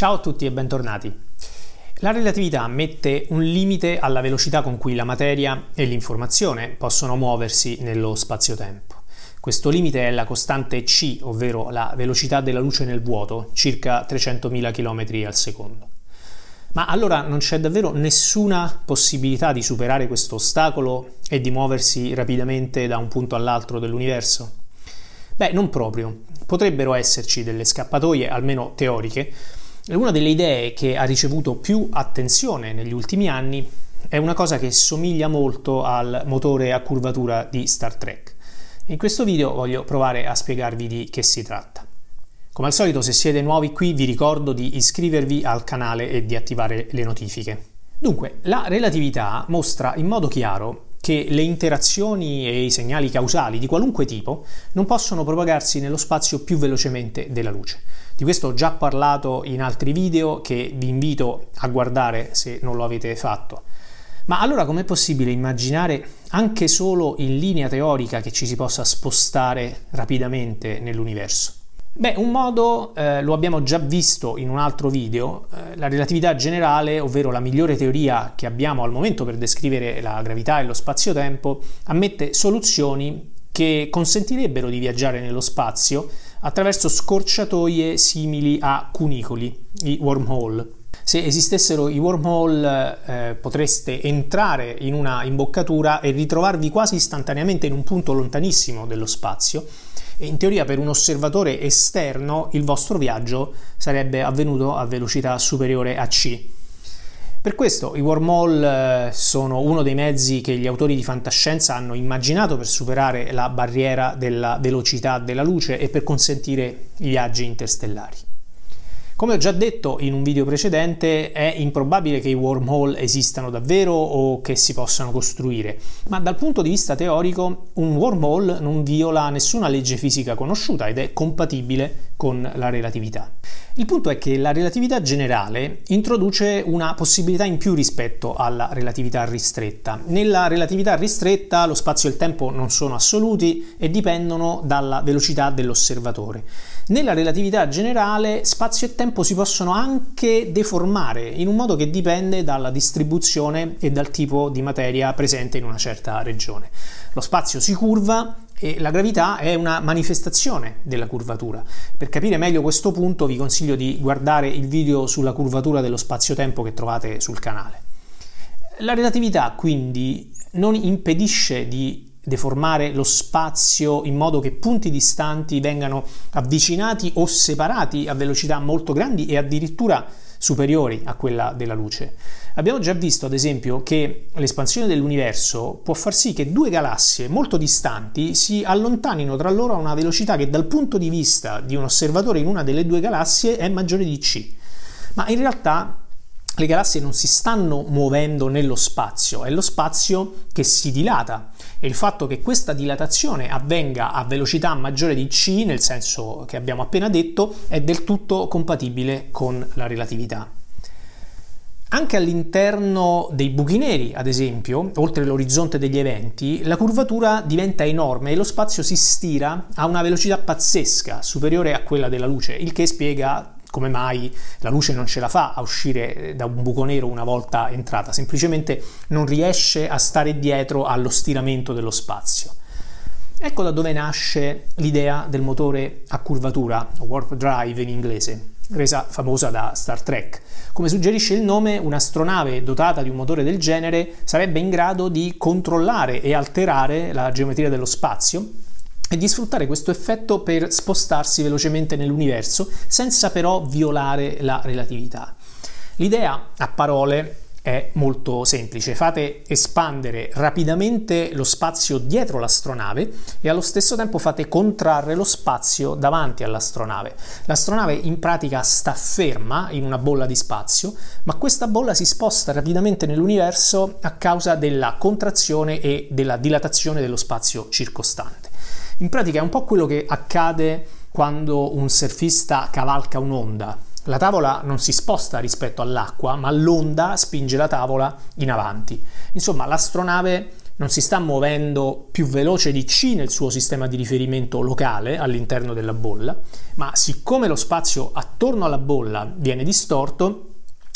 Ciao a tutti e bentornati. La relatività mette un limite alla velocità con cui la materia e l'informazione possono muoversi nello spazio-tempo. Questo limite è la costante c, ovvero la velocità della luce nel vuoto, circa 300.000 km al secondo. Ma allora non c'è davvero nessuna possibilità di superare questo ostacolo e di muoversi rapidamente da un punto all'altro dell'universo? Beh, non proprio. Potrebbero esserci delle scappatoie, almeno teoriche, una delle idee che ha ricevuto più attenzione negli ultimi anni è una cosa che somiglia molto al motore a curvatura di Star Trek. In questo video voglio provare a spiegarvi di che si tratta. Come al solito, se siete nuovi qui, vi ricordo di iscrivervi al canale e di attivare le notifiche. Dunque, la relatività mostra in modo chiaro che le interazioni e i segnali causali di qualunque tipo non possono propagarsi nello spazio più velocemente della luce. Di questo ho già parlato in altri video che vi invito a guardare se non lo avete fatto. Ma allora com'è possibile immaginare anche solo in linea teorica che ci si possa spostare rapidamente nell'universo? Beh, un modo eh, lo abbiamo già visto in un altro video, eh, la relatività generale, ovvero la migliore teoria che abbiamo al momento per descrivere la gravità e lo spazio-tempo, ammette soluzioni che consentirebbero di viaggiare nello spazio attraverso scorciatoie simili a cunicoli, i wormhole. Se esistessero i wormhole eh, potreste entrare in una imboccatura e ritrovarvi quasi istantaneamente in un punto lontanissimo dello spazio e in teoria per un osservatore esterno il vostro viaggio sarebbe avvenuto a velocità superiore a c. Per questo i wormhole eh, sono uno dei mezzi che gli autori di fantascienza hanno immaginato per superare la barriera della velocità della luce e per consentire i viaggi interstellari. Come ho già detto in un video precedente, è improbabile che i wormhole esistano davvero o che si possano costruire, ma dal punto di vista teorico un wormhole non viola nessuna legge fisica conosciuta ed è compatibile con la relatività. Il punto è che la relatività generale introduce una possibilità in più rispetto alla relatività ristretta. Nella relatività ristretta lo spazio e il tempo non sono assoluti e dipendono dalla velocità dell'osservatore. Nella relatività generale spazio e tempo si possono anche deformare in un modo che dipende dalla distribuzione e dal tipo di materia presente in una certa regione. Lo spazio si curva e la gravità è una manifestazione della curvatura. Per capire meglio questo punto vi consiglio di guardare il video sulla curvatura dello spazio-tempo che trovate sul canale. La relatività quindi non impedisce di deformare lo spazio in modo che punti distanti vengano avvicinati o separati a velocità molto grandi e addirittura superiori a quella della luce. Abbiamo già visto, ad esempio, che l'espansione dell'universo può far sì che due galassie molto distanti si allontanino tra loro a una velocità che dal punto di vista di un osservatore in una delle due galassie è maggiore di c. Ma in realtà le galassie non si stanno muovendo nello spazio, è lo spazio che si dilata e il fatto che questa dilatazione avvenga a velocità maggiore di c, nel senso che abbiamo appena detto, è del tutto compatibile con la relatività. Anche all'interno dei buchi neri, ad esempio, oltre l'orizzonte degli eventi, la curvatura diventa enorme e lo spazio si stira a una velocità pazzesca, superiore a quella della luce, il che spiega come mai la luce non ce la fa a uscire da un buco nero una volta entrata, semplicemente non riesce a stare dietro allo stiramento dello spazio. Ecco da dove nasce l'idea del motore a curvatura, warp drive in inglese, resa famosa da Star Trek. Come suggerisce il nome, un'astronave dotata di un motore del genere sarebbe in grado di controllare e alterare la geometria dello spazio e di sfruttare questo effetto per spostarsi velocemente nell'universo senza però violare la relatività. L'idea a parole è molto semplice, fate espandere rapidamente lo spazio dietro l'astronave e allo stesso tempo fate contrarre lo spazio davanti all'astronave. L'astronave in pratica sta ferma in una bolla di spazio, ma questa bolla si sposta rapidamente nell'universo a causa della contrazione e della dilatazione dello spazio circostante. In pratica è un po' quello che accade quando un surfista cavalca un'onda. La tavola non si sposta rispetto all'acqua, ma l'onda spinge la tavola in avanti. Insomma, l'astronave non si sta muovendo più veloce di c nel suo sistema di riferimento locale all'interno della bolla, ma siccome lo spazio attorno alla bolla viene distorto,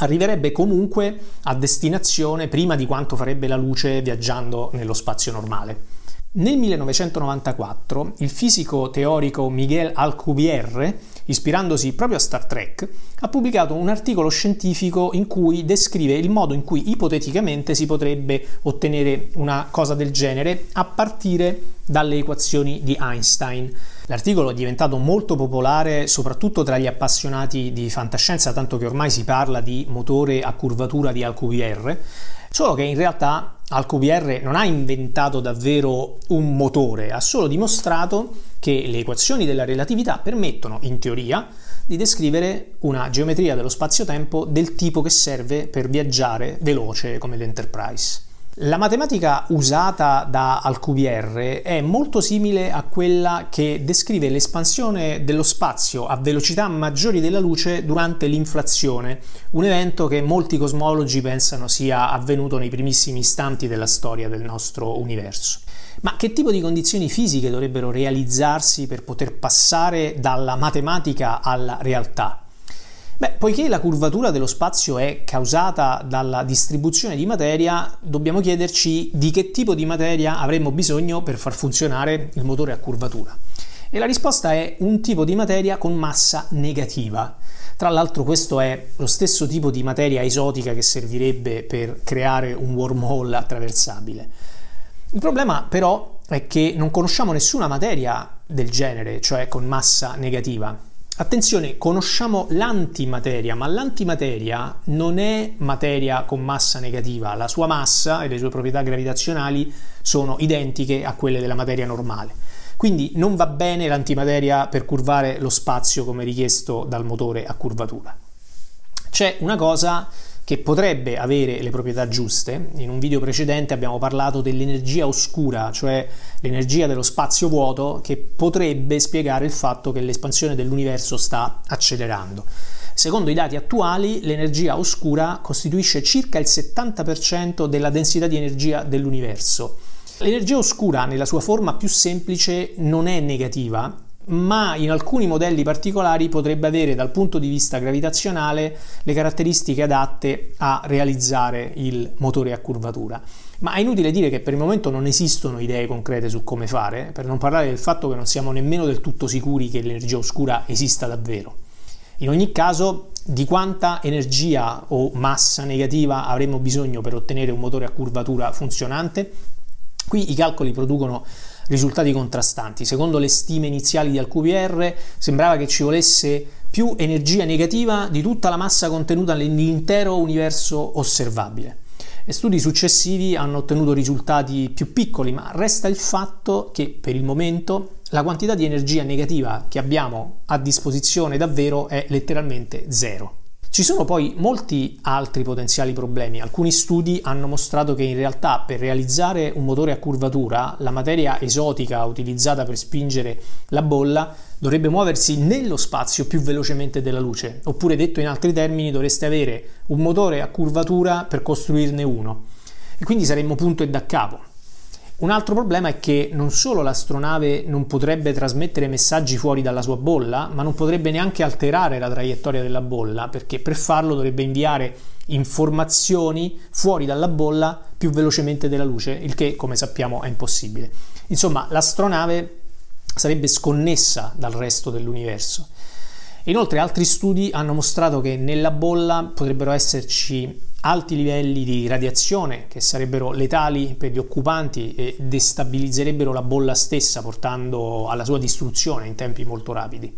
arriverebbe comunque a destinazione prima di quanto farebbe la luce viaggiando nello spazio normale. Nel 1994 il fisico teorico Miguel Alcubierre, ispirandosi proprio a Star Trek, ha pubblicato un articolo scientifico in cui descrive il modo in cui ipoteticamente si potrebbe ottenere una cosa del genere a partire dalle equazioni di Einstein. L'articolo è diventato molto popolare soprattutto tra gli appassionati di fantascienza, tanto che ormai si parla di motore a curvatura di Alcubierre, solo che in realtà Alcubierre non ha inventato davvero un motore, ha solo dimostrato che le equazioni della relatività permettono, in teoria, di descrivere una geometria dello spazio-tempo del tipo che serve per viaggiare veloce come l'Enterprise. La matematica usata da Alcubierre è molto simile a quella che descrive l'espansione dello spazio a velocità maggiori della luce durante l'inflazione, un evento che molti cosmologi pensano sia avvenuto nei primissimi istanti della storia del nostro universo. Ma che tipo di condizioni fisiche dovrebbero realizzarsi per poter passare dalla matematica alla realtà? Poiché la curvatura dello spazio è causata dalla distribuzione di materia, dobbiamo chiederci di che tipo di materia avremmo bisogno per far funzionare il motore a curvatura. E la risposta è un tipo di materia con massa negativa. Tra l'altro questo è lo stesso tipo di materia esotica che servirebbe per creare un wormhole attraversabile. Il problema però è che non conosciamo nessuna materia del genere, cioè con massa negativa. Attenzione, conosciamo l'antimateria, ma l'antimateria non è materia con massa negativa, la sua massa e le sue proprietà gravitazionali sono identiche a quelle della materia normale. Quindi non va bene l'antimateria per curvare lo spazio come richiesto dal motore a curvatura. C'è una cosa che potrebbe avere le proprietà giuste. In un video precedente abbiamo parlato dell'energia oscura, cioè l'energia dello spazio vuoto che potrebbe spiegare il fatto che l'espansione dell'universo sta accelerando. Secondo i dati attuali, l'energia oscura costituisce circa il 70% della densità di energia dell'universo. L'energia oscura nella sua forma più semplice non è negativa ma in alcuni modelli particolari potrebbe avere dal punto di vista gravitazionale le caratteristiche adatte a realizzare il motore a curvatura. Ma è inutile dire che per il momento non esistono idee concrete su come fare, per non parlare del fatto che non siamo nemmeno del tutto sicuri che l'energia oscura esista davvero. In ogni caso, di quanta energia o massa negativa avremmo bisogno per ottenere un motore a curvatura funzionante? Qui i calcoli producono risultati contrastanti. Secondo le stime iniziali di Alcubierre sembrava che ci volesse più energia negativa di tutta la massa contenuta nell'intero universo osservabile. E studi successivi hanno ottenuto risultati più piccoli, ma resta il fatto che per il momento la quantità di energia negativa che abbiamo a disposizione davvero è letteralmente zero. Ci sono poi molti altri potenziali problemi. Alcuni studi hanno mostrato che in realtà per realizzare un motore a curvatura la materia esotica utilizzata per spingere la bolla dovrebbe muoversi nello spazio più velocemente della luce, oppure detto in altri termini dovreste avere un motore a curvatura per costruirne uno. E quindi saremmo punto e da capo. Un altro problema è che non solo l'astronave non potrebbe trasmettere messaggi fuori dalla sua bolla, ma non potrebbe neanche alterare la traiettoria della bolla, perché per farlo dovrebbe inviare informazioni fuori dalla bolla più velocemente della luce, il che come sappiamo è impossibile. Insomma, l'astronave sarebbe sconnessa dal resto dell'universo. Inoltre altri studi hanno mostrato che nella bolla potrebbero esserci alti livelli di radiazione che sarebbero letali per gli occupanti e destabilizzerebbero la bolla stessa portando alla sua distruzione in tempi molto rapidi.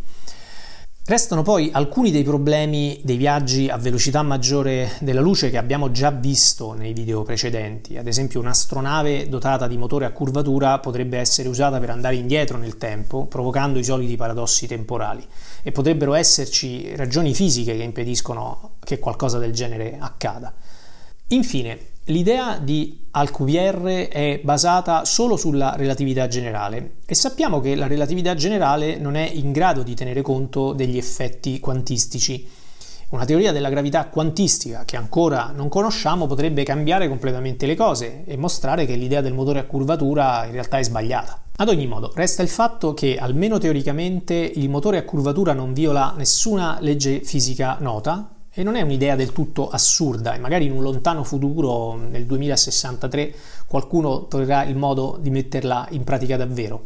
Restano poi alcuni dei problemi dei viaggi a velocità maggiore della luce che abbiamo già visto nei video precedenti. Ad esempio un'astronave dotata di motore a curvatura potrebbe essere usata per andare indietro nel tempo, provocando i soliti paradossi temporali. E potrebbero esserci ragioni fisiche che impediscono che qualcosa del genere accada. Infine, L'idea di Alcubierre è basata solo sulla relatività generale e sappiamo che la relatività generale non è in grado di tenere conto degli effetti quantistici. Una teoria della gravità quantistica che ancora non conosciamo potrebbe cambiare completamente le cose e mostrare che l'idea del motore a curvatura in realtà è sbagliata. Ad ogni modo, resta il fatto che, almeno teoricamente, il motore a curvatura non viola nessuna legge fisica nota e non è un'idea del tutto assurda e magari in un lontano futuro, nel 2063, qualcuno troverà il modo di metterla in pratica davvero.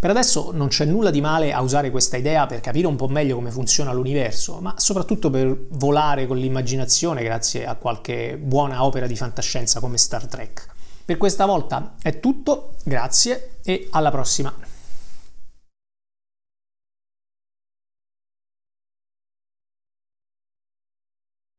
Per adesso non c'è nulla di male a usare questa idea per capire un po' meglio come funziona l'universo, ma soprattutto per volare con l'immaginazione grazie a qualche buona opera di fantascienza come Star Trek. Per questa volta è tutto, grazie e alla prossima!